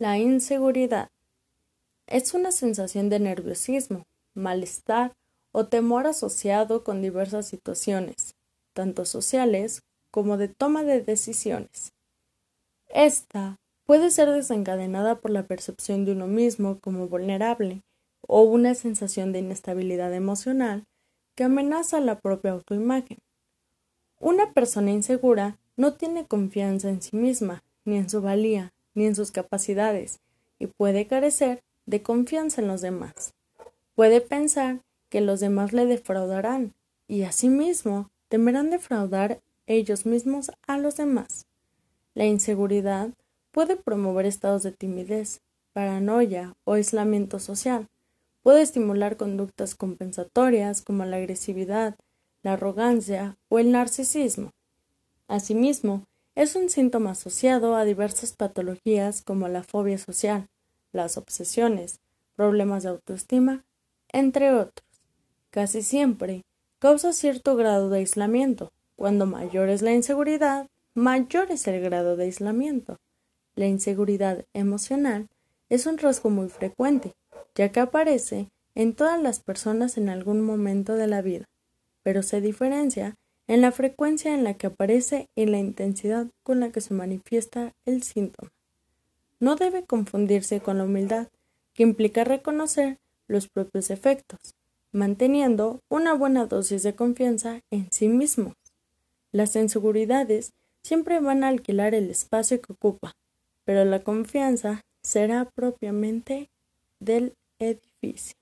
La inseguridad es una sensación de nerviosismo, malestar o temor asociado con diversas situaciones, tanto sociales como de toma de decisiones. Esta puede ser desencadenada por la percepción de uno mismo como vulnerable o una sensación de inestabilidad emocional que amenaza la propia autoimagen. Una persona insegura no tiene confianza en sí misma, ni en su valía, ni en sus capacidades, y puede carecer de confianza en los demás. Puede pensar que los demás le defraudarán, y asimismo temerán defraudar ellos mismos a los demás. La inseguridad puede promover estados de timidez, paranoia o aislamiento social. Puede estimular conductas compensatorias como la agresividad, la arrogancia o el narcisismo. Asimismo, es un síntoma asociado a diversas patologías como la fobia social, las obsesiones, problemas de autoestima, entre otros. Casi siempre causa cierto grado de aislamiento. Cuando mayor es la inseguridad, mayor es el grado de aislamiento. La inseguridad emocional es un rasgo muy frecuente, ya que aparece en todas las personas en algún momento de la vida, pero se diferencia en la frecuencia en la que aparece y la intensidad con la que se manifiesta el síntoma. No debe confundirse con la humildad, que implica reconocer los propios efectos, manteniendo una buena dosis de confianza en sí mismos. Las inseguridades siempre van a alquilar el espacio que ocupa, pero la confianza será propiamente del edificio.